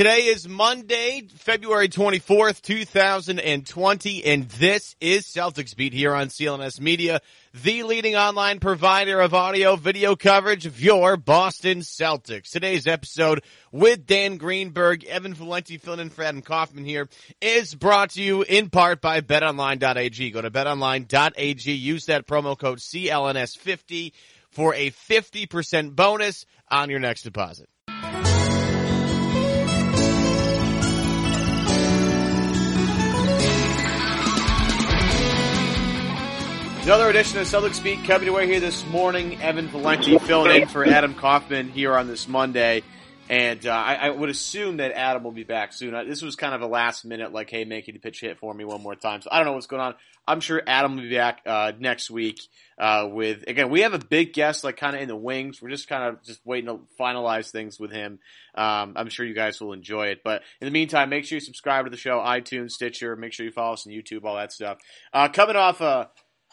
Today is Monday, February 24th, 2020, and this is Celtics Beat here on CLNS Media, the leading online provider of audio video coverage of your Boston Celtics. Today's episode with Dan Greenberg, Evan Valenti filling in for Adam Kaufman here is brought to you in part by betonline.ag. Go to betonline.ag, use that promo code CLNS50 for a 50% bonus on your next deposit. Another edition of Celtics Beat coming away here this morning. Evan Valenti filling in for Adam Kaufman here on this Monday. And uh, I, I, would assume that Adam will be back soon. This was kind of a last minute, like, hey, make it pitch hit for me one more time. So I don't know what's going on. I'm sure Adam will be back uh, next week uh, with, again, we have a big guest, like, kind of in the wings. We're just kind of just waiting to finalize things with him. Um, I'm sure you guys will enjoy it. But in the meantime, make sure you subscribe to the show, iTunes, Stitcher. Make sure you follow us on YouTube, all that stuff. Uh, coming off a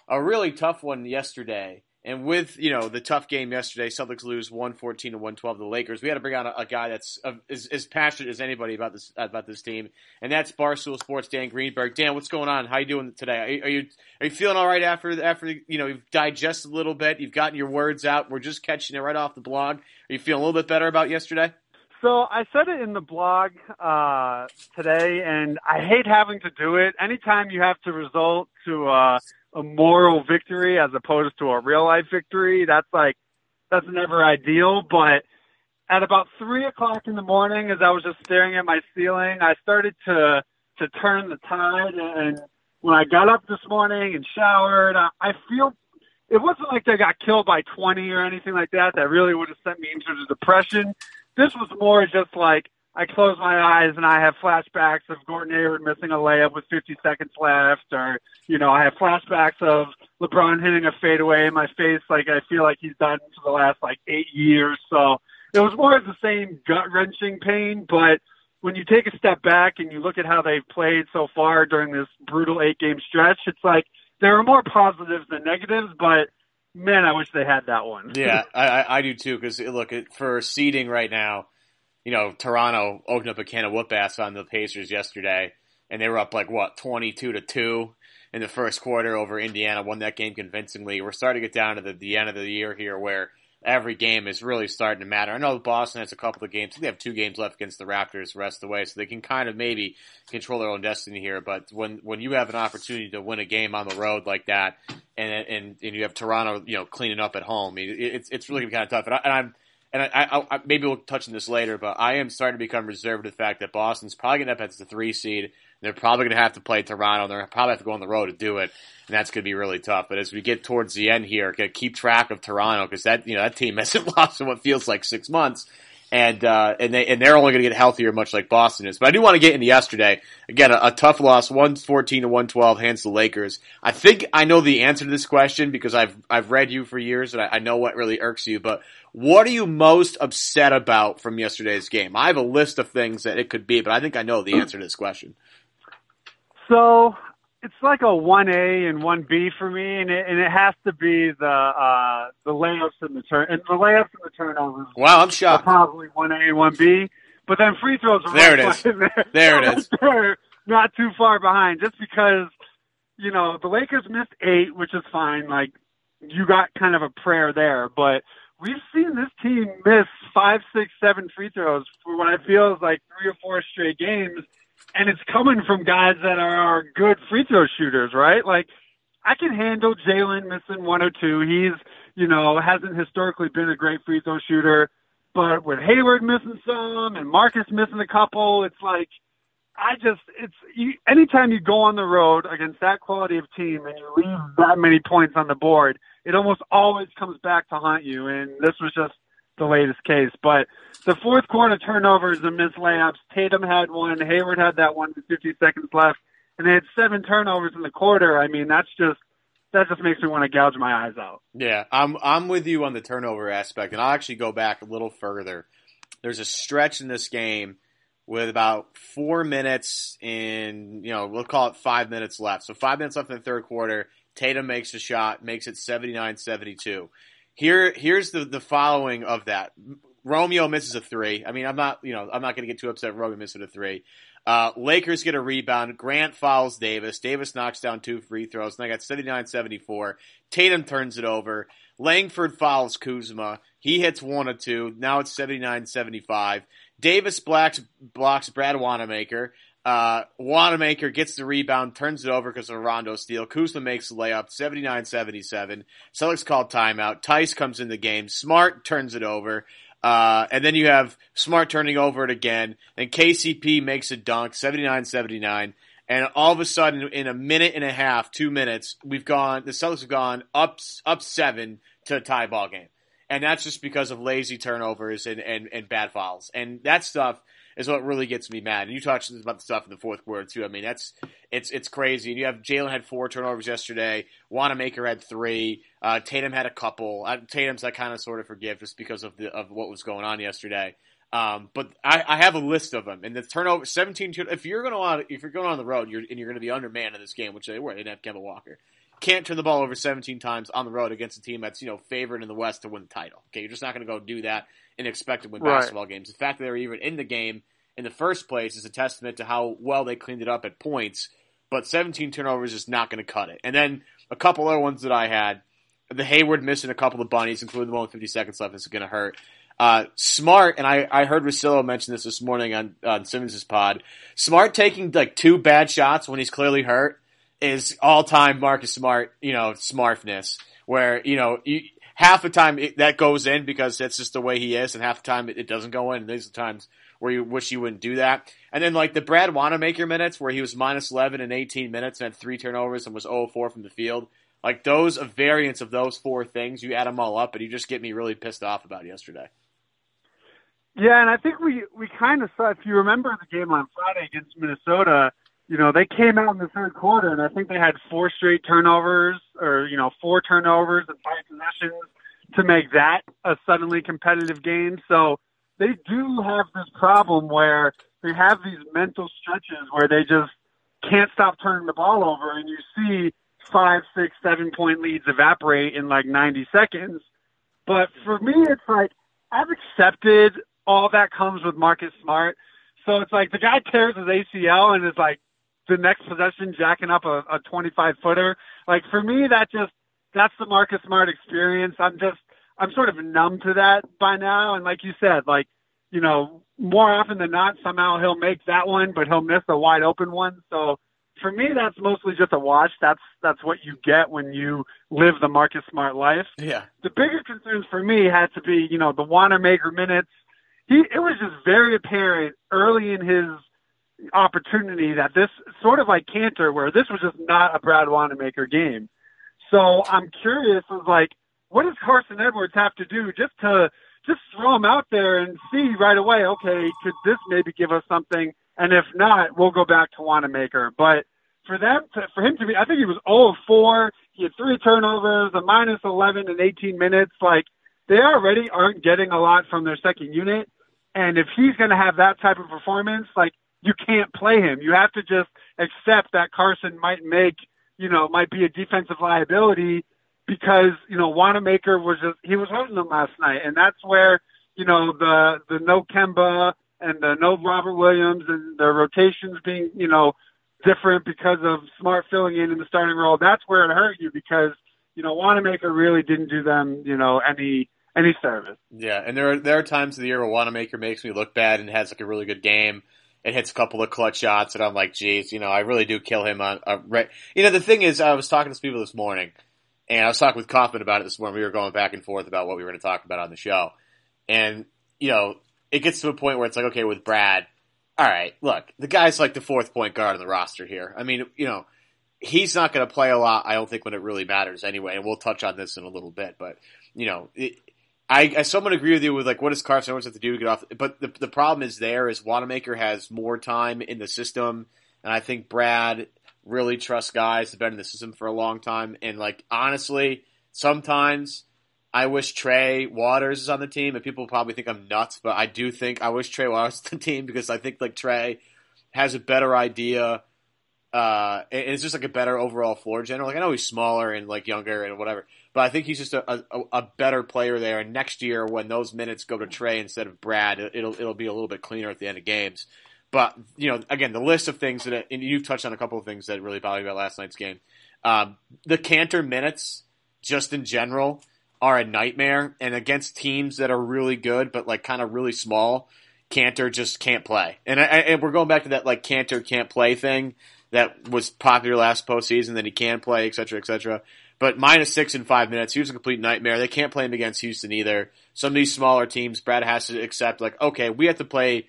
a really tough one yesterday. And with, you know, the tough game yesterday, Celtics lose 114 to 112 to the Lakers. We had to bring on a, a guy that's uh, as, as passionate as anybody about this about this team, and that's Barstool Sports Dan Greenberg. Dan, what's going on? How you doing today? Are, are, you are you feeling all right after after you know you've digested a little bit, you've gotten your words out. We're just catching it right off the blog. Are you feeling a little bit better about yesterday? So I said it in the blog uh, today, and I hate having to do it. Anytime you have to resort to uh, a moral victory as opposed to a real life victory. That's like, that's never ideal. But at about three o'clock in the morning, as I was just staring at my ceiling, I started to, to turn the tide. And when I got up this morning and showered, I, I feel it wasn't like they got killed by 20 or anything like that. That really would have sent me into the depression. This was more just like, I close my eyes and I have flashbacks of Gordon Hayward missing a layup with 50 seconds left, or you know, I have flashbacks of LeBron hitting a fadeaway in my face, like I feel like he's done for the last like eight years. So it was more of the same gut wrenching pain, but when you take a step back and you look at how they've played so far during this brutal eight game stretch, it's like there are more positives than negatives, but man, I wish they had that one. yeah, I, I do too. Because look, for seeding right now you know, Toronto opened up a can of whoop ass on the Pacers yesterday, and they were up like what twenty two to two in the first quarter over Indiana. Won that game convincingly. We're starting to get down to the, the end of the year here, where every game is really starting to matter. I know Boston has a couple of games. They have two games left against the Raptors the rest of the way, so they can kind of maybe control their own destiny here. But when when you have an opportunity to win a game on the road like that, and and, and you have Toronto, you know, cleaning up at home, it's it's really kind of tough. And, I, and I'm and I, I, I, maybe we'll touch on this later, but I am starting to become reserved with the fact that Boston's probably going to end up as the three seed. They're probably going to have to play Toronto. They're probably to have to go on the road to do it, and that's going to be really tough. But as we get towards the end here, keep track of Toronto because that you know that team hasn't lost in what feels like six months, and uh, and they and they're only going to get healthier, much like Boston is. But I do want to get into yesterday again. A, a tough loss, one fourteen to one twelve, hands the Lakers. I think I know the answer to this question because I've I've read you for years and I, I know what really irks you. But what are you most upset about from yesterday's game? I have a list of things that it could be, but I think I know the answer to this question. So it's like a one A and one B for me, and it, and it has to be the uh, the layups and the turn and the layups and the turnovers. Wow, I'm shocked. Probably one A and one B, but then free throws. Are there right it is. There, there it is. They're not too far behind, just because you know the Lakers missed eight, which is fine. Like you got kind of a prayer there, but we've seen this team miss five, six, seven free throws for what I feel is like three or four straight games and it's coming from guys that are good free throw shooters, right? Like, I can handle Jaylen missing one or two. He's, you know, hasn't historically been a great free throw shooter. But with Hayward missing some and Marcus missing a couple, it's like, I just, it's, you, anytime you go on the road against that quality of team and you leave that many points on the board, it almost always comes back to haunt you. And this was just the latest case. But the fourth quarter turnovers and missed layups, Tatum had one, Hayward had that one with 50 seconds left and they had seven turnovers in the quarter. I mean, that's just that just makes me want to gouge my eyes out. Yeah, I'm I'm with you on the turnover aspect, and I'll actually go back a little further. There's a stretch in this game with about four minutes in, you know, we'll call it five minutes left. So five minutes left in the third quarter. Tatum makes a shot, makes it 79-72. Here, here's the, the following of that. Romeo misses a three. I mean, I'm not, you know, I'm not going to get too upset. Romeo misses a three. Uh, Lakers get a rebound. Grant fouls Davis. Davis knocks down two free throws. And I got 79-74. Tatum turns it over. Langford fouls Kuzma. He hits one or two. Now it's 79-75. Davis blocks, blocks Brad Wanamaker. Uh, Wanamaker gets the rebound, turns it over because of a Rondo steal. Kuzma makes the layup, 79-77. Celtics called timeout. Theis comes in the game. Smart turns it over. Uh, and then you have Smart turning over it again. Then KCP makes a dunk, 79-79. And all of a sudden, in a minute and a half, two minutes, we've gone, the Celtics have gone up, up seven to a tie ball game. And that's just because of lazy turnovers and, and, and bad fouls. And that stuff is what really gets me mad. And you talked about the stuff in the fourth quarter too. I mean, that's it's it's crazy. And you have Jaylen had four turnovers yesterday. Wanamaker had three. Uh, Tatum had a couple. Uh, Tatum's I kind of sort of forgive just because of the of what was going on yesterday. Um, but I, I have a list of them, and the turnover seventeen. If you're going on, if you're going on the road, you're, and you're going to be undermanned in this game, which they were. They didn't have Kemba Walker. Can't turn the ball over 17 times on the road against a team that's you know favored in the West to win the title. Okay, you're just not going to go do that and expect to win right. basketball games. The fact that they were even in the game in the first place is a testament to how well they cleaned it up at points. But 17 turnovers is not going to cut it. And then a couple other ones that I had. The Hayward missing a couple of bunnies, including the one with 50 seconds left, is going to hurt. Uh, Smart, and I, I heard Russillo mention this this morning on, on Simmons' pod. Smart taking like two bad shots when he's clearly hurt is all time Marcus Smart, you know, smartness. Where, you know, you, half the time it, that goes in because that's just the way he is, and half the time it, it doesn't go in. And these are times where you wish you wouldn't do that. And then like the Brad Wanamaker minutes where he was minus 11 in 18 minutes and had three turnovers and was 0-4 from the field. Like those, a variance of those four things, you add them all up and you just get me really pissed off about yesterday. Yeah, and I think we, we kind of saw, if you remember the game on Friday against Minnesota, you know, they came out in the third quarter and I think they had four straight turnovers or, you know, four turnovers and five possessions to make that a suddenly competitive game. So, they do have this problem where they have these mental stretches where they just can't stop turning the ball over, and you see five, six, seven point leads evaporate in like 90 seconds. But for me, it's like I've accepted all that comes with Marcus Smart. So it's like the guy tears his ACL and is like the next possession jacking up a, a 25 footer. Like for me, that just that's the Marcus Smart experience. I'm just I'm sort of numb to that by now. And like you said, like, you know, more often than not, somehow he'll make that one, but he'll miss a wide open one. So for me, that's mostly just a wash. That's, that's what you get when you live the Marcus Smart life. Yeah. The bigger concerns for me had to be, you know, the Wanamaker minutes. He, it was just very apparent early in his opportunity that this sort of like Kanter, where this was just not a Brad Wanamaker game. So I'm curious, was like, what does Carson Edwards have to do just to just throw him out there and see right away? Okay, could this maybe give us something? And if not, we'll go back to Wanamaker. But for them, to, for him to be, I think he was 0 4. He had three turnovers, a minus 11 in 18 minutes. Like they already aren't getting a lot from their second unit. And if he's going to have that type of performance, like you can't play him. You have to just accept that Carson might make, you know, might be a defensive liability because you know Wanamaker was just he was hurting them last night, and that's where you know the the no Kemba and the no Robert Williams and the rotations being you know different because of Smart filling in in the starting role. That's where it hurt you because you know Wanamaker really didn't do them you know any any service. Yeah, and there are there are times of the year where Wanamaker makes me look bad and has like a really good game. And hits a couple of clutch shots, and I'm like, geez, you know, I really do kill him on. Uh, right. You know, the thing is, I was talking to some people this morning, and I was talking with Kaufman about it this morning. We were going back and forth about what we were going to talk about on the show, and you know, it gets to a point where it's like, okay, with Brad, all right, look, the guy's like the fourth point guard on the roster here. I mean, you know, he's not going to play a lot. I don't think when it really matters anyway, and we'll touch on this in a little bit, but you know. It, I, I somewhat agree with you with like what does Carson Edwards have to do to get off? But the the problem is there is Wanamaker has more time in the system, and I think Brad really trusts guys that have been in the system for a long time. And like honestly, sometimes I wish Trey Waters is on the team, and people probably think I'm nuts, but I do think I wish Trey Waters on the team because I think like Trey has a better idea. Uh, and it's just like a better overall floor general. Like I know he's smaller and like younger and whatever, but I think he's just a, a, a, better player there. And next year, when those minutes go to Trey instead of Brad, it'll it'll be a little bit cleaner at the end of games. But you know, again, the list of things that and you've touched on a couple of things that really bothered me about last night's game. Um, the Kanter minutes, just in general, are a nightmare. And against teams that are really good but like kind of really small, Kanter just can't play. And, I, and we're going back to that like Kanter can't play thing that was popular last postseason. That he can play, et cetera, et cetera. But minus six in five minutes, he was a complete nightmare. They can't play him against Houston either. Some of these smaller teams, Brad has to accept like, okay, we have to play,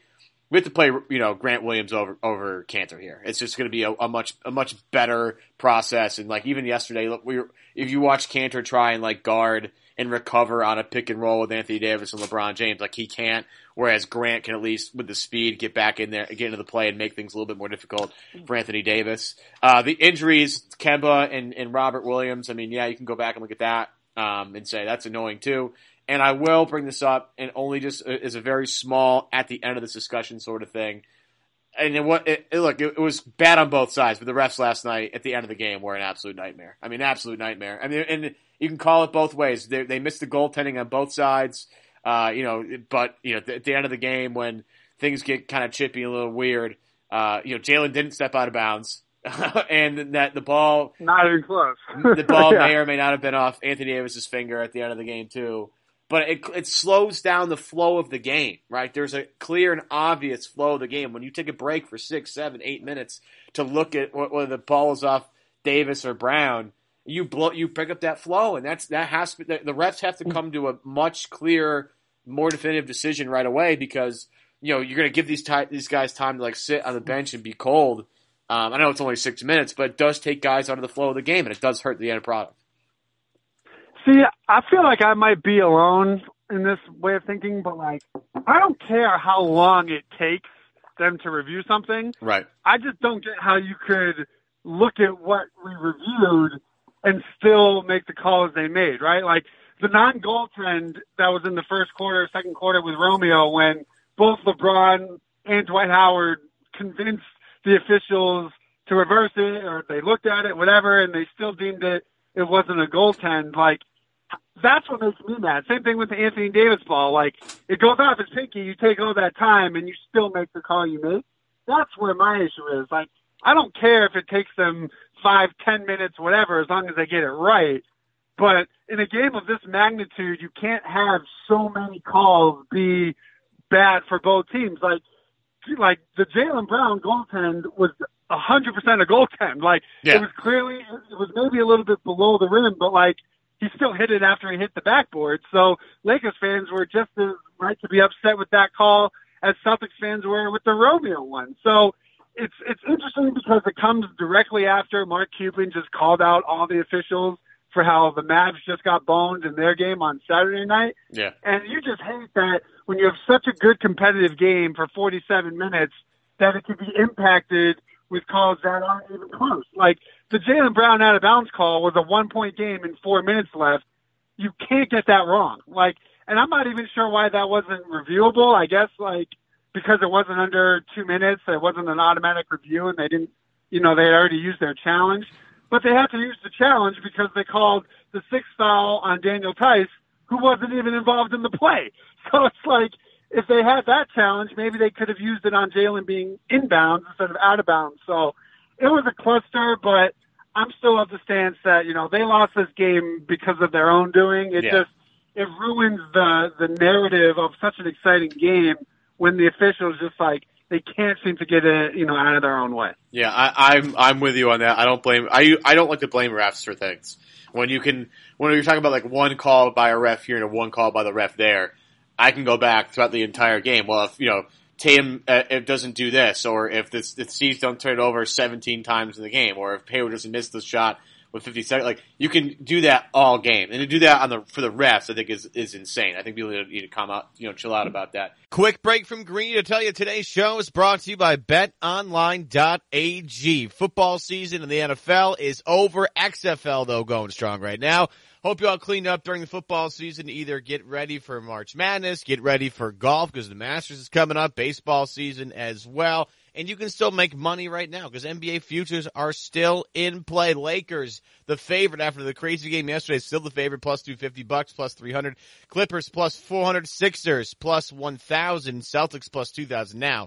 we have to play, you know, Grant Williams over over Kanter here. It's just going to be a, a, much a much better process. And like even yesterday, look, we were, if you watch Kanter try and like guard and recover on a pick and roll with Anthony Davis and LeBron James. Like he can't, whereas Grant can at least with the speed get back in there, get into the play and make things a little bit more difficult for Anthony Davis. Uh, the injuries, Kemba and, and Robert Williams. I mean, yeah, you can go back and look at that um, and say that's annoying too. And I will bring this up, and only just as a very small at the end of this discussion sort of thing. And it, it, it, look, it, it, was bad on both sides, but the refs last night at the end of the game were an absolute nightmare. I mean, absolute nightmare. I mean, and you can call it both ways. They, they missed the goaltending on both sides, uh, you know. But you know, at the end of the game, when things get kind of chippy and a little weird, uh, you know, Jaylen didn't step out of bounds, and that the ball not even close. the ball yeah. may or may not have been off Anthony Davis's finger at the end of the game too. But it, it slows down the flow of the game, right? There's a clear and obvious flow of the game. When you take a break for six, seven, eight minutes to look at whether the ball is off Davis or Brown, you blow, you pick up that flow, and that's that has to, the, the refs have to come to a much clearer, more definitive decision right away because you know you're going to give these ty- these guys time to like sit on the bench and be cold. Um, I know it's only six minutes, but it does take guys out of the flow of the game, and it does hurt the end product. See, I feel like I might be alone in this way of thinking, but like I don't care how long it takes them to review something. Right. I just don't get how you could look at what we reviewed and still make the calls they made, right? Like the non-goaltend that was in the first quarter, second quarter with Romeo when both LeBron and Dwight Howard convinced the officials to reverse it or they looked at it, whatever, and they still deemed it it wasn't a goaltend. Like that's what makes me mad. Same thing with the Anthony Davis ball. Like it goes off his pinky, you take all that time and you still make the call you make. That's where my issue is. Like I don't care if it takes them five, ten minutes, whatever, as long as they get it right. But in a game of this magnitude, you can't have so many calls be bad for both teams. Like, like the Jaylen Brown goaltend was a hundred percent a goaltend. Like, yeah. it was clearly, it was maybe a little bit below the rim, but like, he still hit it after he hit the backboard. So Lakers fans were just as right to be upset with that call as Celtics fans were with the Romeo one. So it's it's interesting because it comes directly after Mark Cuban just called out all the officials for how the Mavs just got boned in their game on Saturday night. Yeah. And you just hate that when you have such a good competitive game for 47 minutes that it can be impacted with calls that aren't even close. Like the Jaylen Brown out of bounds call was a one point game in four minutes left. You can't get that wrong. Like, and I'm not even sure why that wasn't reviewable. I guess like because it wasn't under two minutes, it wasn't an automatic review, and they didn't, you know, they had already used their challenge. But they had to use the challenge because they called the sixth foul on Daniel Theis, who wasn't even involved in the play. So it's like, if they had that challenge, maybe they could have used it on Jaylen being inbounds instead of out of bounds. So it was a cluster, but I'm still of the stance that, you know, they lost this game because of their own doing. It yeah. just, it ruins the, the narrative of such an exciting game when the officials just like they can't seem to get it, you know, out of their own way. Yeah, I, I'm I'm with you on that. I don't blame I I don't like to blame refs for things when you can when you're talking about like one call by a ref here and a one call by the ref there. I can go back throughout the entire game. Well, if you know Tatum uh, doesn't do this, or if the the Chiefs don't turn it over 17 times in the game, or if Hayward doesn't miss the shot with 50 seconds. Like you can do that all game, and to do that on the for the refs, I think is is insane. I think people need to come out, you know, chill out about that. Quick break from Green to tell you today's show is brought to you by BetOnline.ag. Football season in the NFL is over. XFL though going strong right now. Hope you all cleaned up during the football season either get ready for March Madness, get ready for golf because the Masters is coming up, baseball season as well and you can still make money right now because NBA futures are still in play. Lakers, the favorite after the crazy game yesterday, still the favorite, plus 250 bucks, plus 300. Clippers plus 400. Sixers plus 1000. Celtics plus 2000. Now,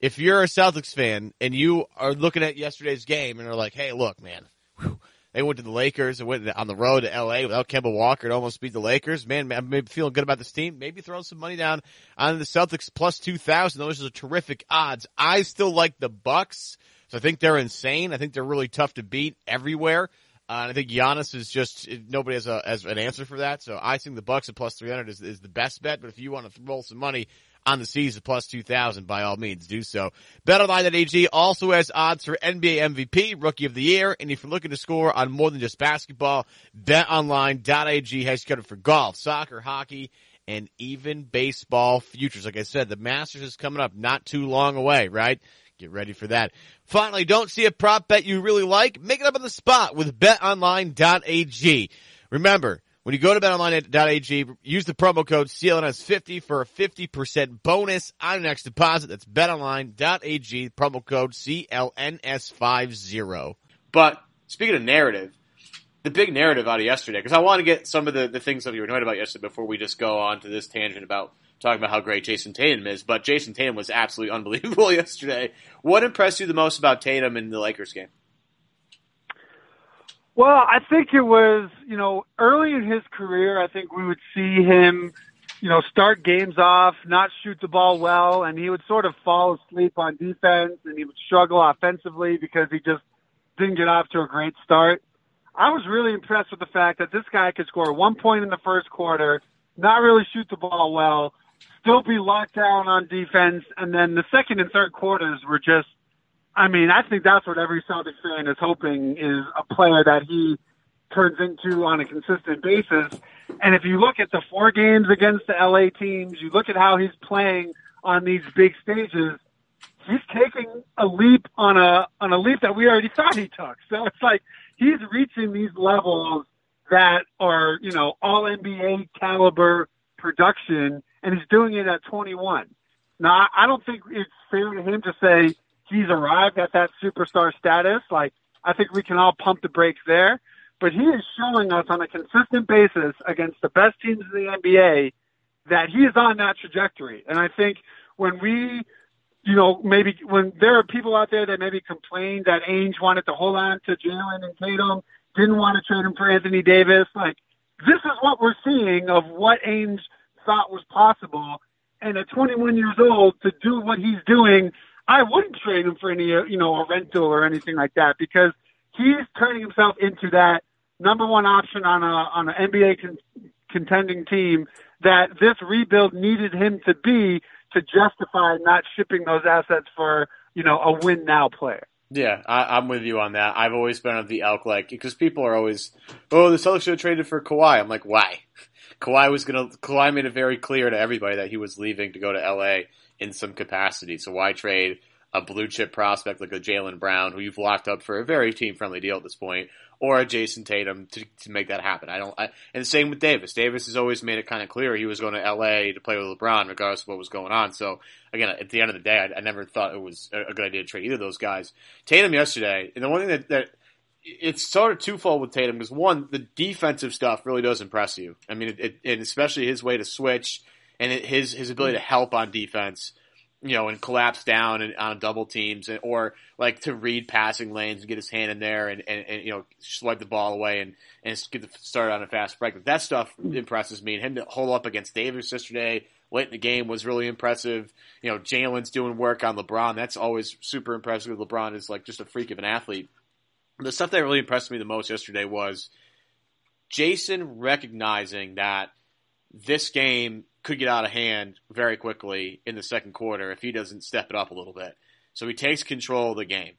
if you're a Celtics fan and you are looking at yesterday's game and are like, hey, look, man, whew, they went to the Lakers and went on the road to LA without Kemba Walker and almost beat the Lakers. Man, I'm feeling good about this team. Maybe throw some money down on the Celtics plus 2000. Those are terrific odds. I still like the Bucks. So I think they're insane. I think they're really tough to beat everywhere. Uh, and I think Giannis is just nobody has a has an answer for that. So I think the Bucks at plus three hundred is, is the best bet. But if you want to roll some money, on the season plus 2000 by all means do so. BetOnline.ag also has odds for NBA MVP, Rookie of the Year, and if you're looking to score on more than just basketball, BetOnline.ag has you covered for golf, soccer, hockey, and even baseball futures. Like I said, the Masters is coming up not too long away, right? Get ready for that. Finally, don't see a prop bet you really like? Make it up on the spot with betonline.ag. Remember, when you go to betonline.ag, use the promo code CLNS50 for a 50% bonus on your next deposit. That's betonline.ag, promo code CLNS50. But speaking of narrative, the big narrative out of yesterday, because I want to get some of the, the things that you were annoyed about yesterday before we just go on to this tangent about talking about how great Jayson Tatum is. But Jayson Tatum was absolutely unbelievable yesterday. What impressed you the most about Tatum in the Lakers game? Well, I think it was, you know, early in his career, I think we would see him, you know, start games off, not shoot the ball well, and he would sort of fall asleep on defense and he would struggle offensively because he just didn't get off to a great start. I was really impressed with the fact that this guy could score one point in the first quarter, not really shoot the ball well, still be locked down on defense, and then the second and third quarters were just I mean, I think that's what every Celtics fan is hoping is a player that he turns into on a consistent basis. And if you look at the four games against the LA teams, you look at how he's playing on these big stages, he's taking a leap on a on a leap that we already thought he took. So it's like he's reaching these levels that are, you know, all NBA caliber production and he's doing it at 21. Now, I don't think it's fair to him to say he's arrived at that superstar status. Like, I think we can all pump the brakes there. But he is showing us on a consistent basis against the best teams in the NBA that he is on that trajectory. And I think when we, you know, maybe when there are people out there that maybe complain that Ainge wanted to hold on to Jaylen and Tatum, didn't want to trade him for Anthony Davis, like this is what we're seeing of what Ainge thought was possible. And at 21 years old, to do what he's doing I wouldn't trade him for any, uh, you know, a rental or anything like that because he's turning himself into that number one option on a on an NBA con- contending team that this rebuild needed him to be to justify not shipping those assets for you know a win now player. Yeah, I, am with you on that. I've always been of the elk like because people are always, oh, the Celtics should have traded for Kawhi. I'm like, why? Kawhi was gonna. Kawhi made it very clear to everybody that he was leaving to go to LA in some capacity. So why trade a blue chip prospect like a Jaylen Brown, who you've locked up for a very team friendly deal at this point, or a Jayson Tatum to, to make that happen? I don't. I, and the same with Davis. Davis has always made it kind of clear he was going to LA to play with LeBron, regardless of what was going on. So again, at the end of the day, I, I never thought it was a, a good idea to trade either of those guys. Tatum yesterday, and the one thing that, that it's sort of twofold with Tatum because one, the defensive stuff really does impress you. I mean, it, it, and especially his way to switch and it, his his ability hmm. to help on defense you know, and collapse down and on double teams, and, or like to read passing lanes and get his hand in there and, and, and you know swipe the ball away and and get the start on a fast break. That stuff hmm. impresses me. And him to hold up against Davis yesterday late in the game was really impressive. You know, Jaylen's doing work on LeBron. That's always super impressive. LeBron is like just a freak of an athlete. The stuff that really impressed me the most yesterday was Jayson recognizing that this game could get out of hand very quickly in the second quarter if he doesn't step it up a little bit. So he takes control of the game.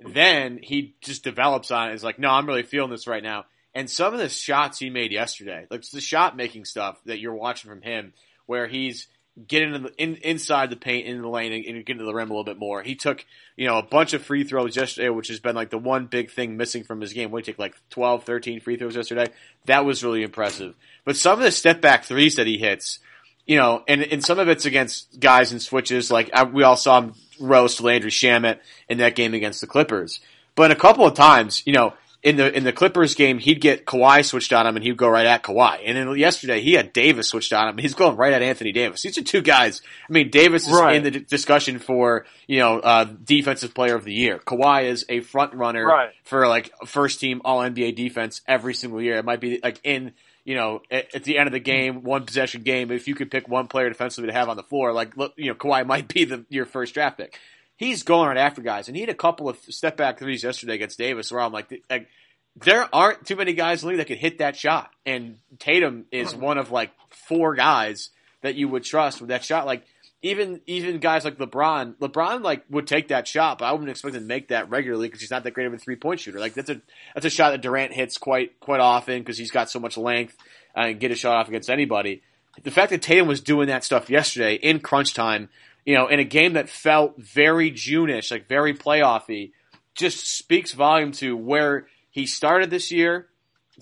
Then he just develops on it. it. Is like, no, I'm really feeling this right now. And some of the shots he made yesterday, like the shot making stuff that you're watching from him, where he's getting in, in, inside the paint in the lane and, and getting to the rim a little bit more. He took, you know, a bunch of free throws yesterday, which has been like the one big thing missing from his game. He take like 12, 13 free throws yesterday? That was really impressive. But some of the step back threes that he hits, you know, and, and some of it's against guys and switches. Like I, we all saw him roast Landry Shamet in that game against the Clippers. But a couple of times, you know, in the in the Clippers game, he'd get Kawhi switched on him, and he'd go right at Kawhi. And then yesterday, he had Davis switched on him, and he's going right at Anthony Davis. These are two guys. I mean, Davis is right. in the d- discussion for you know uh, defensive player of the year. Kawhi is a front runner right. for like first team All NBA defense every single year. It might be like in you know, at, at, the end of the game, one possession game, if you could pick one player defensively to have on the floor, like, look, you know, Kawhi might be the, your first draft pick. He's going right after guys, and he had a couple of step back threes yesterday against Davis where I'm like, like there aren't too many guys in the league that could hit that shot. And Tatum is hmm. one of like four guys that you would trust with that shot. Like, even even guys like LeBron, LeBron like would take that shot, but I wouldn't expect him to make that regularly because he's not that great of a three point shooter. Like that's a that's a shot that Durant hits quite quite often because he's got so much length uh, and get a shot off against anybody. The fact that Tatum was doing that stuff yesterday in crunch time, you know, in a game that felt very June-ish, like very playoffy, just speaks volume to where he started this year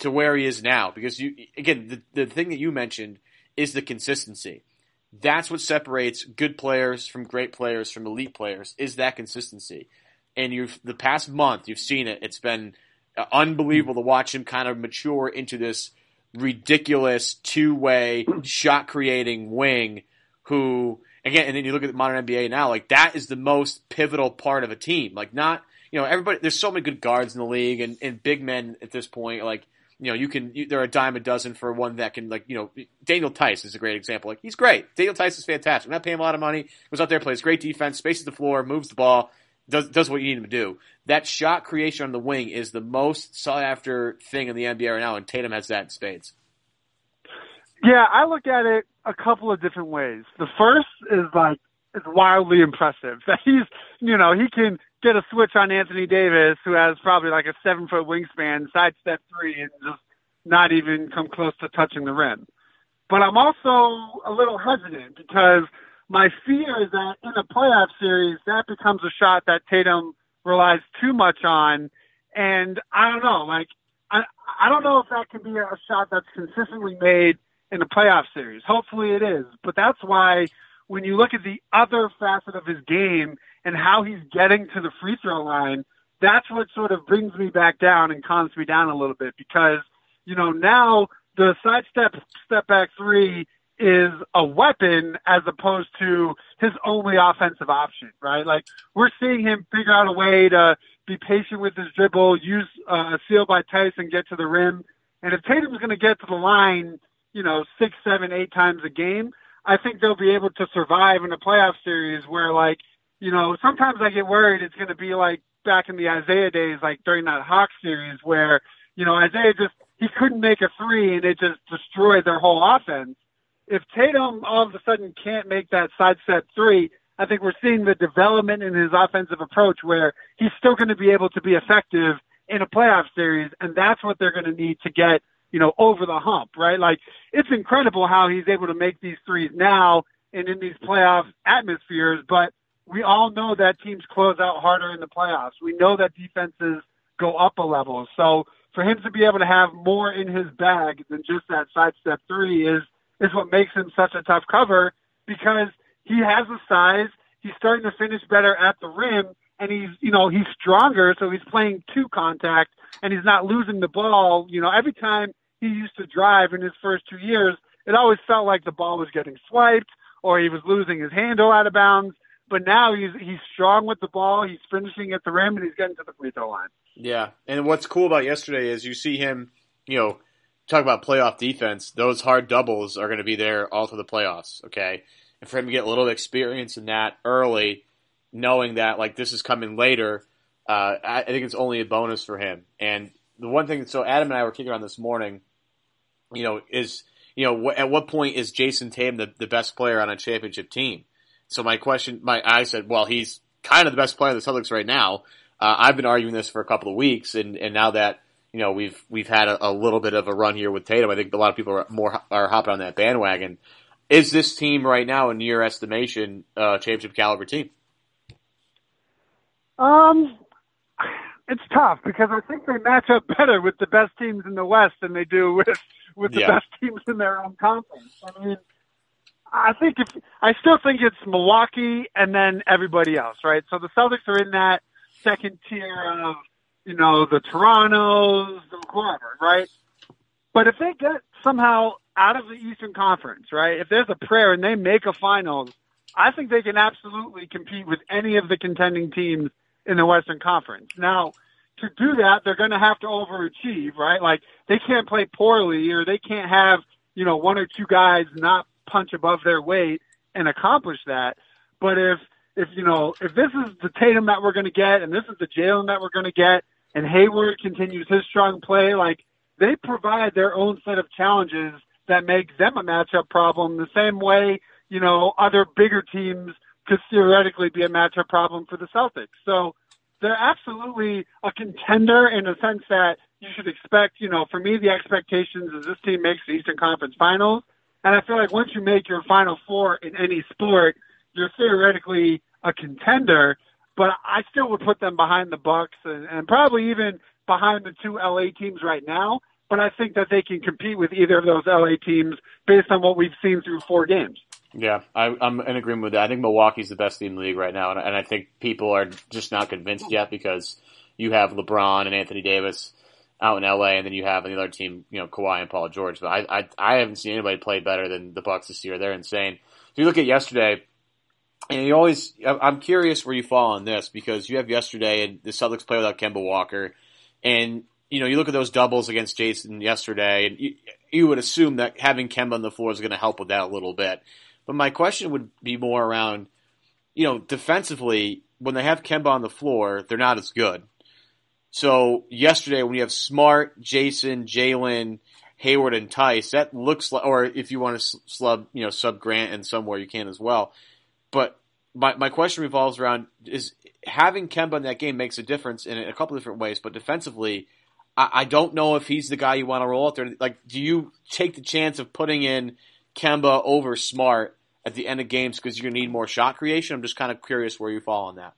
to where he is now. Because you again, the the thing that you mentioned is the consistency that's what separates good players from great players from elite players is that consistency. And you've the past month you've seen it. It's been uh, unbelievable to watch him kind of mature into this ridiculous two-way shot creating wing who again and then you look at the modern NBA now like that is the most pivotal part of a team. Like not you know everybody there's so many good guards in the league and, and big men at this point like you know, you can, you, there are a dime a dozen for one that can, like, you know, Daniel Theis is a great example. Like, he's great. Daniel Theis is fantastic. I'm not paying a lot of money. Goes out there, plays great defense, spaces the floor, moves the ball, does, does what you need him to do. That shot creation on the wing is the most sought after thing in the NBA right now, and Tatum has that in spades. Yeah, I look at it a couple of different ways. The first is like, it's wildly impressive that he's, you know, he can get a switch on Anthony Davis, who has probably like a seven foot wingspan, sidestep three, and just not even come close to touching the rim. But I'm also a little hesitant because my fear is that in a playoff series, that becomes a shot that Tatum relies too much on. And I don't know, like, I, I don't know if that can be a shot that's consistently made in a playoff series. Hopefully it is. But that's why when you look at the other facet of his game and how he's getting to the free throw line, that's what sort of brings me back down and calms me down a little bit because, you know, now the sidestep step back three is a weapon as opposed to his only offensive option, right? Like we're seeing him figure out a way to be patient with his dribble, use uh, a seal by Tyson, get to the rim. And if Tatum's going to get to the line, you know, six, seven, eight times a game, I think they'll be able to survive in a playoff series where like you know, sometimes I get worried it's going to be like back in the Isaiah days, like during that Hawks series where, you know, Isaiah just, he couldn't make a three and it just destroyed their whole offense. If Tatum all of a sudden can't make that side sidestep three, I think we're seeing the development in his offensive approach where he's still going to be able to be effective in a playoff series. And that's what they're going to need to get, you know, over the hump, right? Like it's incredible how he's able to make these threes now and in these playoff atmospheres, but we all know that teams close out harder in the playoffs. We know that defenses go up a level. So for him to be able to have more in his bag than just that sidestep three is is what makes him such a tough cover because he has the size. He's starting to finish better at the rim, and he's you know he's stronger, so he's playing two contact, and he's not losing the ball. You know, every time he used to drive in his first two years, it always felt like the ball was getting swiped or he was losing his handle out of bounds. but now he's he's strong with the ball. He's finishing at the rim and he's getting to the free throw line. Yeah, and what's cool about yesterday is you see him, you know, talk about playoff defense. Those hard doubles are going to be there all through the playoffs. Okay, and for him to get a little experience in that early, knowing that like this is coming later, uh, I think it's only a bonus for him. And the one thing, that so Adam and I were kicking around this morning, you know, is you know, at what point is Jayson Tatum the, the best player on a championship team? So my question, my I said, well, he's kind of the best player in the Celtics right now. Uh, I've been arguing this for a couple of weeks, and and now that you know we've we've had a, a, little bit of a run here with Tatum, I think a lot of people are more are hopping on that bandwagon. Is this team right now, in your estimation, uh, championship caliber team? Um, it's tough because I think they match up better with the best teams in the West than they do with with the Yeah. best teams in their own conference. I mean, I think if I still think it's Milwaukee and then everybody else, right? So the Celtics are in that second tier of you know the Toronto's, the whoever, right? But if they get somehow out of the Eastern Conference, right? If there's a prayer and they make a finals, I think they can absolutely compete with any of the contending teams in the Western Conference. Now, to do that, they're going to have to overachieve, right? Like they can't play poorly or they can't have, you know, one or two guys not punch above their weight and accomplish that. But if, if, you know, if this is the Tatum that we're going to get and this is the Jaylen that we're going to get and Hayward continues his strong play, like they provide their own set of challenges that make them a matchup problem the same way, you know, other bigger teams could theoretically be a matchup problem for the Celtics. So they're absolutely a contender in the sense that you should expect, you know, for me, the expectations is this team makes the Eastern Conference Finals. And I feel like once you make your Final Four in any sport, you're theoretically a contender. But I still would put them behind the Bucks and, and probably even behind the two LA teams right now. But I think that they can compete with either of those LA teams based on what we've seen through four games. Yeah, I, I'm in agreement with that. I think Milwaukee's the best team in the league right now, and, and I think people are just not convinced yet because you have LeBron and Anthony Davis out in LA, and then you have the other team, you know, Kawhi and Paul George. But I, I, I haven't seen anybody play better than the Bucks this year. They're insane. If you look at yesterday, and you always, I'm curious where you fall on this because you have yesterday and the Celtics play without Kemba Walker, and you know, you look at those doubles against Jayson yesterday, and you, you would assume that having Kemba on the floor is going to help with that a little bit. But my question would be more around, you know, defensively, when they have Kemba on the floor, they're not as good. So yesterday, when you have Smart, Jayson, Jaylen, Hayward, and Theis, that looks like, or if you want to sub, you know, sub Grant and somewhere you can as well. But my my question revolves around is having Kemba in that game makes a difference in a couple different ways, but defensively, I, I don't know if he's the guy you want to roll out there. Like, do you take the chance of putting in Kemba over Smart at the end of games because you're gonna need more shot creation? I'm just kind of curious where you fall on that.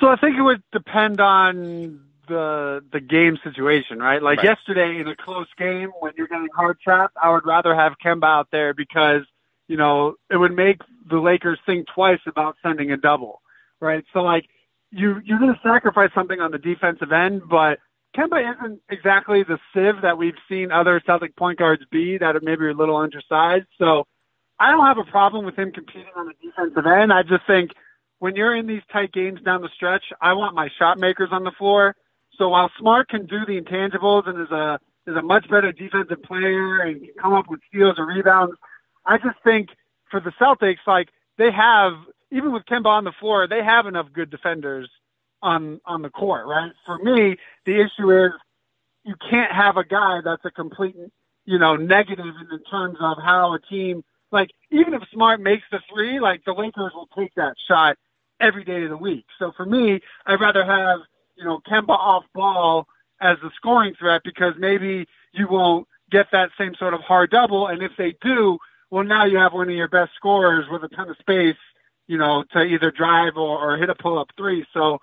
So I think it would depend on the the game situation, right? Like Right. yesterday in a close game when you're getting hard trapped, I would rather have Kemba out there because you know it would make the Lakers think twice about sending a double, right? So like you you're going to sacrifice something on the defensive end, but Kemba isn't exactly the sieve that we've seen other Celtic point guards be that are maybe a little undersized. So I don't have a problem with him competing on the defensive end. I just think when you're in these tight games down the stretch, I want my shot makers on the floor. So while Smart can do the intangibles and is a is a much better defensive player and can come up with steals or rebounds, I just think for the Celtics, like they have even with Kemba on the floor, they have enough good defenders on on the court, right? For me, the issue is you can't have a guy that's a complete, you know, negative in terms of how a team like even if Smart makes the three, like the Lakers will take that shot every day of the week. So for me, I'd rather have, you know, Kemba off ball as the scoring threat because maybe you won't get that same sort of hard double. And if they do, well, now you have one of your best scorers with a ton of space, you know, to either drive or, or hit a pull up three. So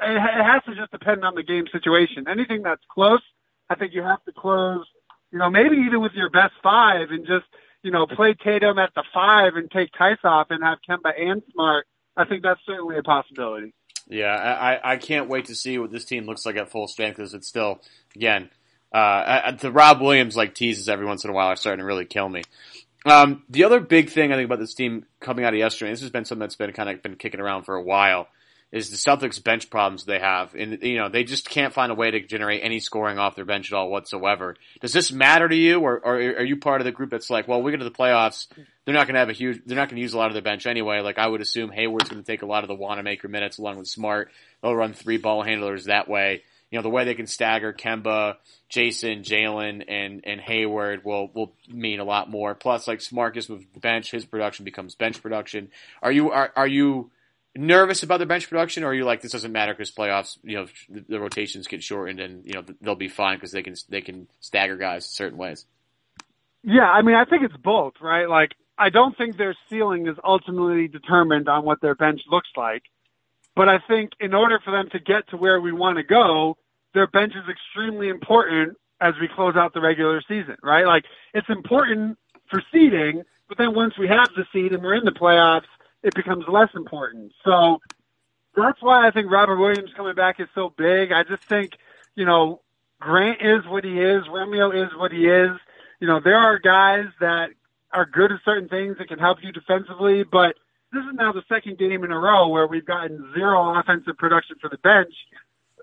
it, it has to just depend on the game situation. Anything that's close, I think you have to close, you know, maybe even with your best five and just, you know, play Tatum at the five and take Theis off and have Kemba and Smart. I think that's certainly a possibility. Yeah, I, I- can't wait to see what this team looks like at full strength because it's still, again, uh, uh, the Rob Williams like teases every once in a while are starting to really kill me. Um, the other big thing I think about this team coming out of yesterday, this has been something that's been kind of been kicking around for a while, is the Celtics bench problems they have. And, you know, they just can't find a way to generate any scoring off their bench at all whatsoever. Does this matter to you or, or are you part of the group that's like, well, we get to the playoffs, they're not going to have a huge, they're not going to use a lot of their bench anyway. Like I would assume Hayward's going to take a lot of the Wanamaker minutes along with Smart. They'll run three ball handlers that way. You know, the way they can stagger Kemba, Jayson, Jaylen, and, and Hayward will, will mean a lot more. Plus, like Smart gets moved bench, his production becomes bench production. Are you, are, are you, nervous about the bench production, or are you like this doesn't matter because playoffs, you know, the, the, rotations get shortened and you know they'll be fine because they can they can stagger guys certain ways. Yeah, I mean, I think it's both, right? Like, I don't think their ceiling is ultimately determined on what their bench looks like, but I think in order for them to get to where we want to go, their bench is extremely important as we close out the regular season, right? Like, it's important for seeding, but then once we have the seed and we're in the playoffs it becomes less important. So that's why I think Robert Williams coming back is so big. I just think, you know, Grant is what he is, Romeo is what he is. You know, there are guys that are good at certain things that can help you defensively, but this is now the second game in a row where we've gotten zero offensive production for the bench.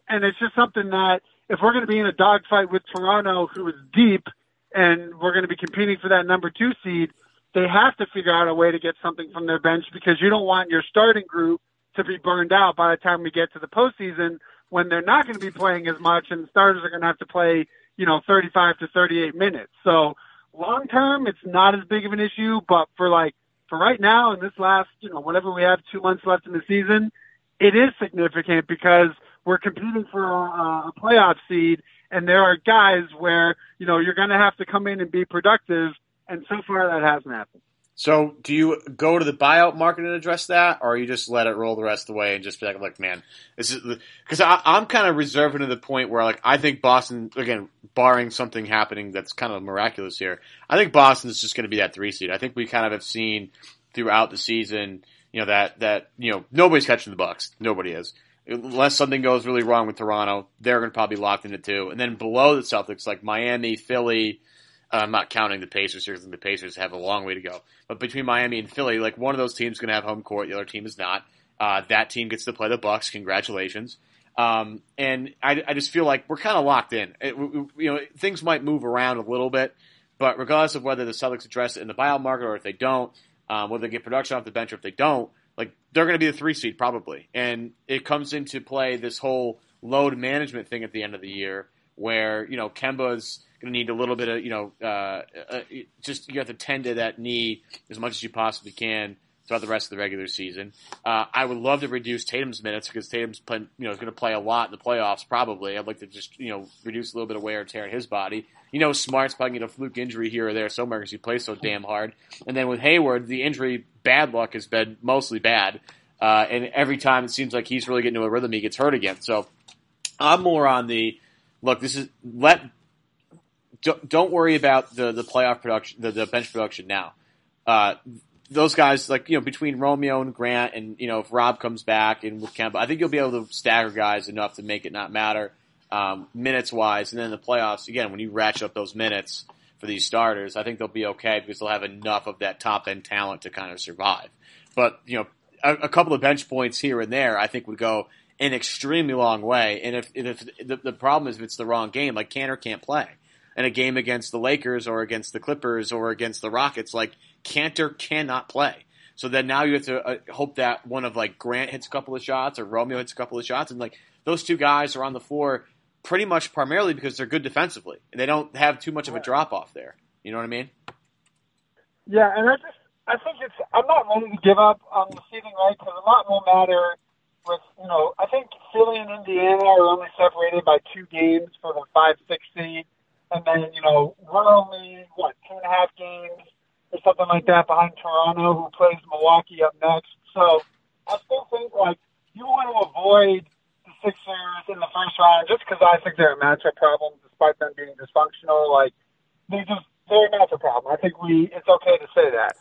And it's just something that if we're going to be in a dogfight with Toronto, who is deep, and we're going to be competing for that number two seed, they have to figure out a way to get something from their bench because you don't want your starting group to be burned out by the time we get to the postseason when they're not going to be playing as much and the starters are going to have to play, you know, 35 to 38 minutes. So long term, it's not as big of an issue, but for like, for right now in this last, you know, whatever we have two months left in the season, it is significant because we're competing for a, a playoff seed and there are guys where, you know, you're going to have to come in and be productive and so far that hasn't happened. So, do you go to the buyout market and address that, or you just let it roll the rest of the way and just be like, "Look, man, this is because I'm kind of reserving to the point where, like, I think Boston, again, barring something happening that's kind of miraculous here, I think Boston is just going to be that three seed. I think we kind of have seen throughout the season, you know, that that you know nobody's catching the Bucks, nobody is. Unless something goes really wrong with Toronto, they're going to probably be locked into two, and then below the Celtics, like Miami, Philly. I'm not counting the Pacers here because the Pacers have a long way to go. But between Miami and Philly, like one of those teams is going to have home court, the other team is not. Uh, that team gets to play the Bucks. Congratulations. Um, and I, I, just feel like we're kind of locked in. It, we, you know, things might move around a little bit, but regardless of whether the Celtics address it in the buyout market or if they don't, um, whether they get production off the bench or if they don't, like they're going to be the three seed probably. And it comes into play this whole load management thing at the end of the year where you know Kemba's going to need a little bit of, you know, uh, uh, just you have to tend to that knee as much as you possibly can throughout the rest of the regular season. Uh, I would love to reduce Tatum's minutes because Tatum's playing, you know, is going to play a lot in the playoffs probably. I'd like to just, you know, reduce a little bit of wear and tear in his body. You know, Smart's probably get a fluke injury here or there somewhere because he plays so damn hard. And then with Hayward, the injury bad luck has been mostly bad. Uh, and every time it seems like he's really getting to a rhythm, he gets hurt again. So I'm more on the look. This is let don't, don't worry about the, the playoff production, the, the bench production now. Uh, those guys, like, you know, between Romeo and Grant and, you know, if Rob comes back and with Kemba, I think you'll be able to stagger guys enough to make it not matter, um, minutes wise. And then the playoffs, again, when you ratchet up those minutes for these starters, I think they'll be okay because they'll have enough of that top end talent to kind of survive. But, you know, a, a couple of bench points here and there, I think would go an extremely long way. And if, if the, the problem is if it's the wrong game, like Kanter can't play in a game against the Lakers or against the Clippers or against the Rockets, like Kanter cannot play. So then now you have to uh, hope that one of like Grant hits a couple of shots or Romeo hits a couple of shots, and like those two guys are on the floor pretty much primarily because they're good defensively and they don't have too much of a drop off there. You know what I mean? Yeah, and I just I think it's I'm not ready to give up on the seeding right because a lot will matter with you know I think Philly and Indiana are only separated by two games for the five six seed. And then, you know, we're only, what, two and a half games or something like that behind Toronto, who plays Milwaukee up next. So I still think, like, you want to avoid the Sixers in the first round just because I think they're a matchup problem despite them being dysfunctional. Like, they just, they're a matchup problem. I think we, it's okay to say that.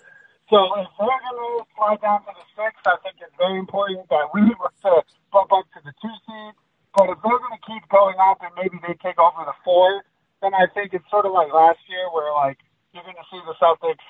So if they're going to slide down to the six, I think it's very important that we to bump up to the two seed. But if they're going to keep going up and maybe they take over the four, then I think it's sort of like last year where like you're going to see the Celtics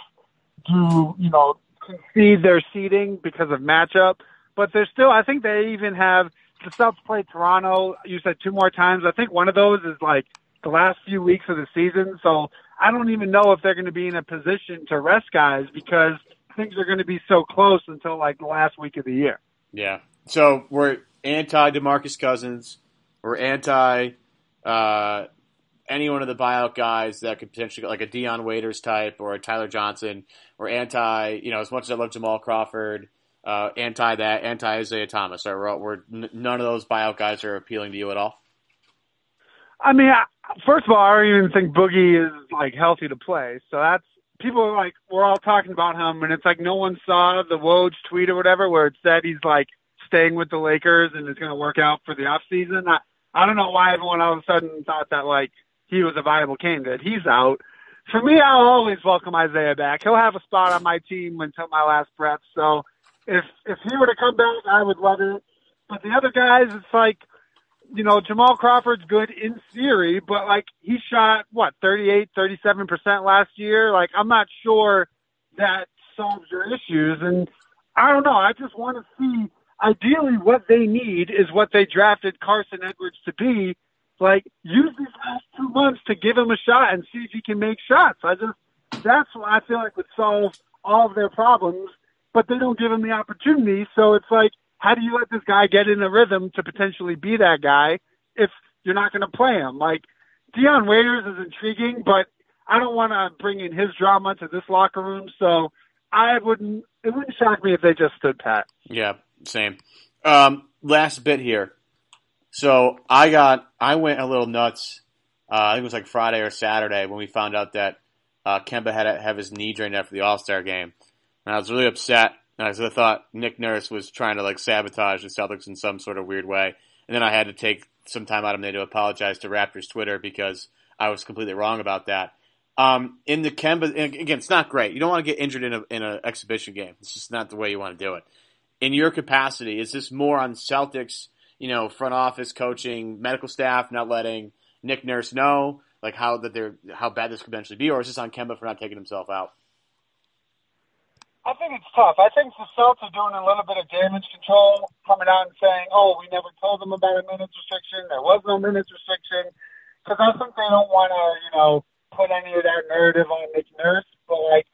do, you know, concede their seeding because of matchup. But there's still, I think they even have the Celtics play Toronto. You said two more times. I think one of those is like the last few weeks of the season. So I don't even know if they're going to be in a position to rest guys because things are going to be so close until like the last week of the year. Yeah. So we're anti DeMarcus Cousins. We're anti uh, any one of the buyout guys that could potentially like a Dion Waiters type or a Tyler Johnson. We're anti, you know, as much as I love Jamal Crawford, uh, anti that, anti Isaiah Thomas. Right? We're, we're none of those buyout guys are appealing to you at all. I mean, first of all, I don't even think Boogie is like healthy to play. So that's people are like we're all talking about him, and it's like no one saw the Woj tweet or whatever where it said he's like staying with the Lakers and it's going to work out for the off season. I I don't know why everyone all of a sudden thought that like he was a viable candidate. He's out. For me, I'll always welcome Isaiah back. He'll have a spot on my team until my last breath. So if if he were to come back, I would love it. But the other guys, it's like you know, Jamal Crawford's good in theory, but like he shot what, 38, 37% last year. Like I'm not sure that solves your issues. And I don't know. I just want to see ideally what they need is what they drafted Carson Edwards to be. Like use these last two months to give him a shot and see if he can make shots. I just, that's what I feel like would solve all of their problems, but they don't give him the opportunity. So it's like, how do you let this guy get in a rhythm to potentially be that guy if you're not going to play him? Like Dion Waiters is intriguing, but I don't want to bring in his drama to this locker room. So I wouldn't. It wouldn't shock me if they just stood pat. Yeah, same. Um, last bit here. So I got, I went a little nuts. Uh, I think it was like Friday or Saturday when we found out that uh, Kemba had to have his knee drained after the All Star game, and I was really upset I thought Nick Nurse was trying to like sabotage the Celtics in some sort of weird way. And then I had to take some time out of me to apologize to Raptors Twitter because I was completely wrong about that. Um, in the Kemba, again, it's not great. You don't want to get injured in a in an exhibition game. It's just not the way you want to do it. In your capacity, is this more on Celtics, you know, front office coaching, medical staff not letting Nick Nurse know like how that they're how bad this could potentially be, or is this on Kemba for not taking himself out? I think it's tough. I think the Celtics are doing a little bit of damage control, coming out and saying, "Oh, we never told them about a minutes restriction. There was no minutes restriction," because I think they don't want to, you know, put any of that narrative on Nick Nurse. But like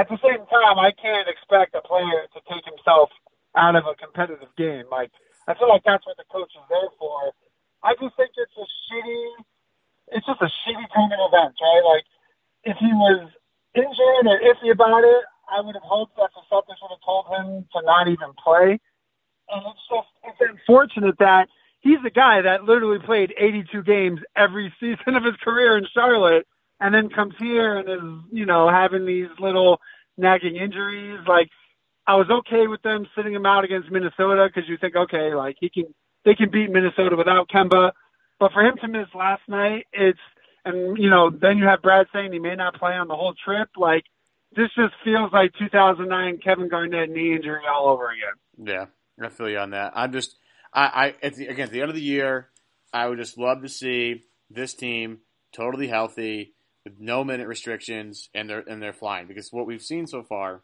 at the same time, I can't expect a player to take himself out of a competitive game. Like I feel like that's what the coach is there for. I just think it's a shitty. It's just a shitty turn of events, right? Like if he was injured or iffy about it, I would have hoped that the Celtics would have told him to not even play. And it's just it's unfortunate that he's a guy that literally played 82 games every season of his career in Charlotte, and then comes here and is you know having these little nagging injuries. Like I was okay with them sitting him out against Minnesota because you think okay, like he can they can beat Minnesota without Kemba, but for him to miss last night, it's and you know then you have Brad saying he may not play on the whole trip, like this just feels like 2009 Kevin Garnett knee injury all over again. Yeah, I feel you on that. I'm just, I, I at the, again, at the end of the year, I would just love to see this team totally healthy with no minute restrictions and they're, and they're flying because what we've seen so far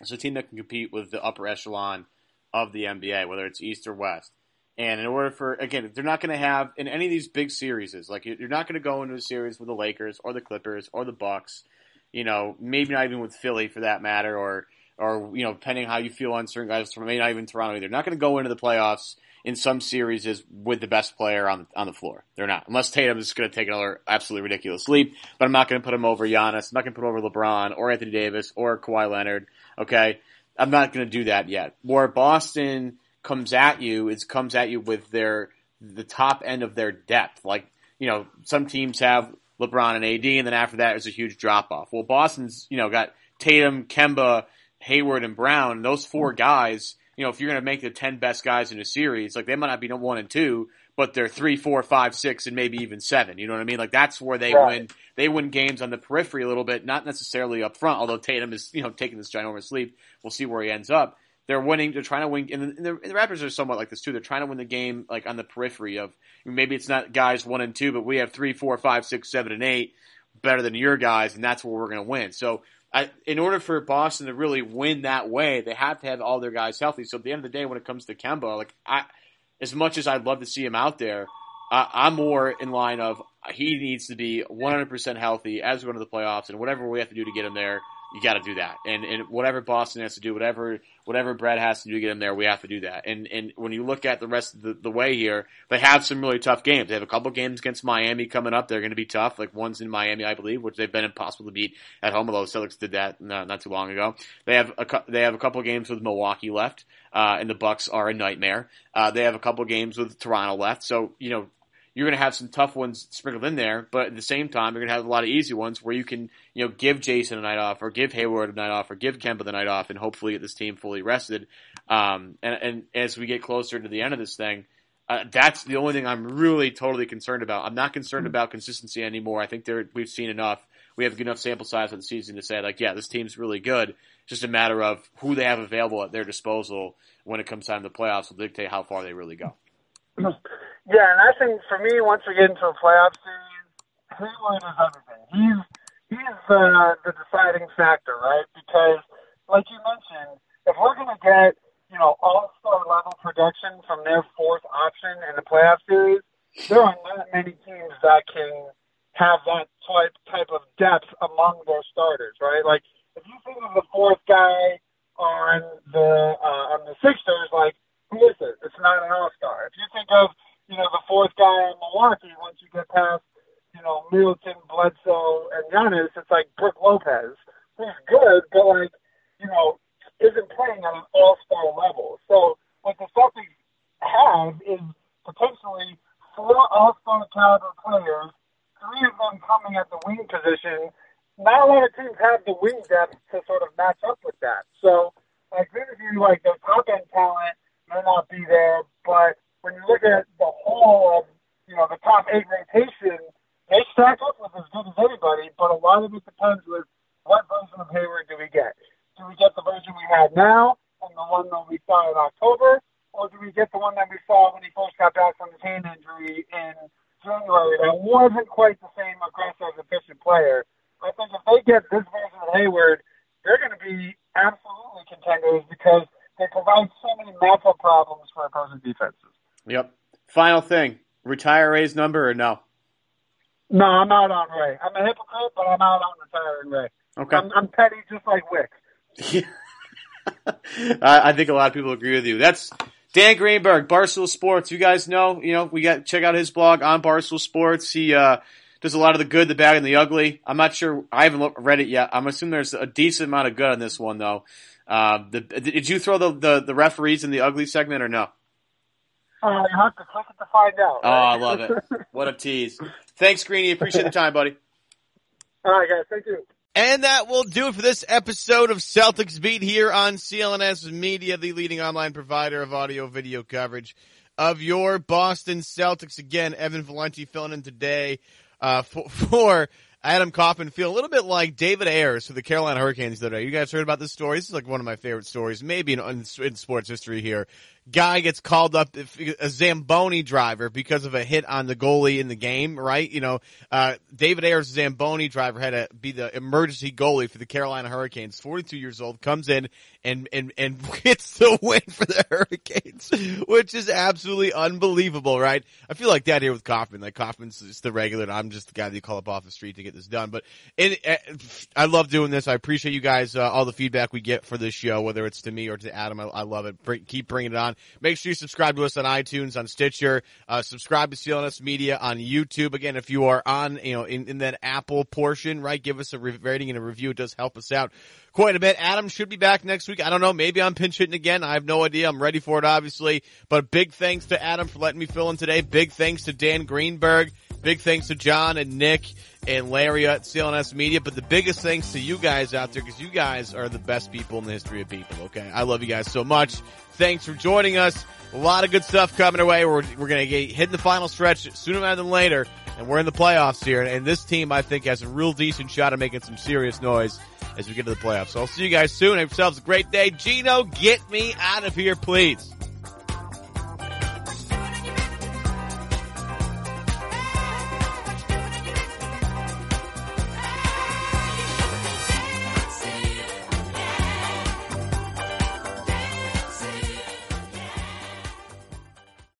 is a team that can compete with the upper echelon of the NBA, whether it's East or West. And in order for, again, they're not going to have in any of these big series, like you're not going to go into a series with the Lakers or the Clippers or the Bucks you know, maybe not even with Philly for that matter, or or you know, depending how you feel on certain guys, from maybe not even Toronto either. They're not going to go into the playoffs in some series is with the best player on on the floor. They're not, unless Tatum is going to take another absolutely ridiculous leap. But I'm not going to put him over Giannis. I'm not going to put him over LeBron or Anthony Davis or Kawhi Leonard. Okay, I'm not going to do that yet. Where Boston comes at you is comes at you with their the top end of their depth. Like you know, some teams have LeBron and AD, and then after that it was a huge drop off. Well, Boston's you know got Tatum, Kemba, Hayward, and Brown. those four guys, you know, if you're going to make the ten best guys in a series, like they might not be one and two, but they're three, four, five, six, and maybe even seven. You know what I mean? Like that's where they right. win. They win games on the periphery a little bit, not necessarily up front. Although Tatum is you know taking this ginormous leap, we'll see where he ends up they're winning. They're trying to win, and the, and the, Raptors are somewhat like this too. They're trying to win the game like on the periphery of maybe it's not guys one and two, but we have three, four, five, six, seven, and eight better than your guys, and that's where we're going to win. So I, in order for Boston to really win that way, they have to have all their guys healthy. So at the end of the day, when it comes to Kemba, like I, as much as I'd love to see him out there, I'm more in line of he needs to be 100% healthy as we go into the playoffs, and whatever we have to do to get him there, you got to do that. And and whatever Boston has to do, whatever whatever Brad has to do to get him there, we have to do that. And and when you look at the rest of the, the way here, they have some really tough games. They have a couple games against Miami coming up. They're going to be tough. Like one's in Miami, I believe, which they've been impossible to beat at home. Although Celtics did that not, not too long ago. They have a they have a couple games with Milwaukee left, uh, and the Bucks are a nightmare. Uh, they have a couple games with Toronto left. So you know you're going to have some tough ones sprinkled in there, but at the same time, you're going to have a lot of easy ones where you can, you know, give Jayson a night off or give Hayward a night off or give Kemba the night off and hopefully get this team fully rested. Um, and, and as we get closer to the end of this thing, uh, that's the only thing I'm really totally concerned about. I'm not concerned about consistency anymore. I think we've seen enough. We have enough sample size of the season to say like, yeah, this team's really good. It's just a matter of who they have available at their disposal when it comes time to the playoffs will dictate how far they really go. Yeah, and I think for me, once we get into a playoff series, Hayward is everything. He's he's the the deciding factor, right? Because, like you mentioned, if we're going to get you know all star level production from their fourth option in the playoff series, there are not many teams that can have that type type of depth among their starters, right? Like if you think of the fourth guy on the uh, on the Sixers, like who is it? It's not an all star. If you think of you know, the fourth guy in Milwaukee, once you get past, you know, Middleton, Bledsoe, and Giannis, it's like Brook Lopez, who's good, but like, you know, isn't playing at an all-star level. So what the Celtics have is potentially four all-star caliber players, three of them coming at the wing position. Not a lot of teams have the wing depth to sort of match up with that. So I agree with you, like the top end talent may not be there, but when you look at the whole of, you know, the top eight rotation, they stack up with as good as anybody, but a lot of it depends with what version of Hayward do we get. Do we get the version we have now and the one that we saw in October, or do we get the one that we saw when he first got back from his hand injury in January that wasn't quite the same aggressive, efficient player? I think if they get this version of Hayward, they're going to be absolutely contenders because they provide so many matchup problems for opposing defenses. Yep. Final thing: retire Ray's number or no? No, I'm out on Ray. I'm a hypocrite, but I'm out on retiring Ray. Okay. I'm, I'm petty, just like Wyc. I think a lot of people agree with you. That's Dan Greenberg, Barstool Sports. You guys know, you know, we got check out his blog on Barstool Sports. He uh, does a lot of the good, the bad, and the ugly. I'm not sure. I haven't read it yet. I'm assuming there's a decent amount of good on this one, though. Uh, the, did you throw the, the, the referees in the ugly segment or no? Uh, you have to click it to find out. Right? Oh, I love it. what a tease. Thanks, Greenie. Appreciate the time, buddy. All right, guys. Thank you. And that will do it for this episode of Celtics Beat here on CLNS Media, the leading online provider of audio video coverage of your Boston Celtics. Again, Evan Valenti filling in today uh, for, for Adam Kaufman feel a little bit like David Ayres for the Carolina Hurricanes today. You guys heard about this story? This is like one of my favorite stories, maybe in, in sports history here guy gets called up, a Zamboni driver, because of a hit on the goalie in the game, right? You know, uh, David Ayres, Zamboni driver, had to be the emergency goalie for the Carolina Hurricanes. 42 years old, comes in and, and, and gets the win for the Hurricanes, which is absolutely unbelievable, right? I feel like that here with Kaufman. Like Kaufman's just the regular, and I'm just the guy that you call up off the street to get this done. But it, it, I love doing this. I appreciate you guys, uh, all the feedback we get for this show, whether it's to me or to Adam. I, I love it. Bring, keep bringing it on. Make sure you subscribe to us on iTunes, on Stitcher. Uh, subscribe to CLNS Media on YouTube. Again, if you are on, you know, in, in that Apple portion, right, give us a rating and a review. It does help us out quite a bit. Adam should be back next week. I don't know. Maybe I'm pinch hitting again. I have no idea. I'm ready for it, obviously. But big thanks to Adam for letting me fill in today. Big thanks to Dan Greenberg. Big thanks to John and Nick and Larry at CLNS Media. But the biggest thanks to you guys out there because you guys are the best people in the history of people. Okay. I love you guys so much. Thanks for joining us. A lot of good stuff coming our way. We're, we're going to get hit in the final stretch sooner rather than later. And we're in the playoffs here. And this team, I think, has a real decent shot at making some serious noise as we get to the playoffs. So I'll see you guys soon. Have yourselves a great day. Gino, get me out of here, please.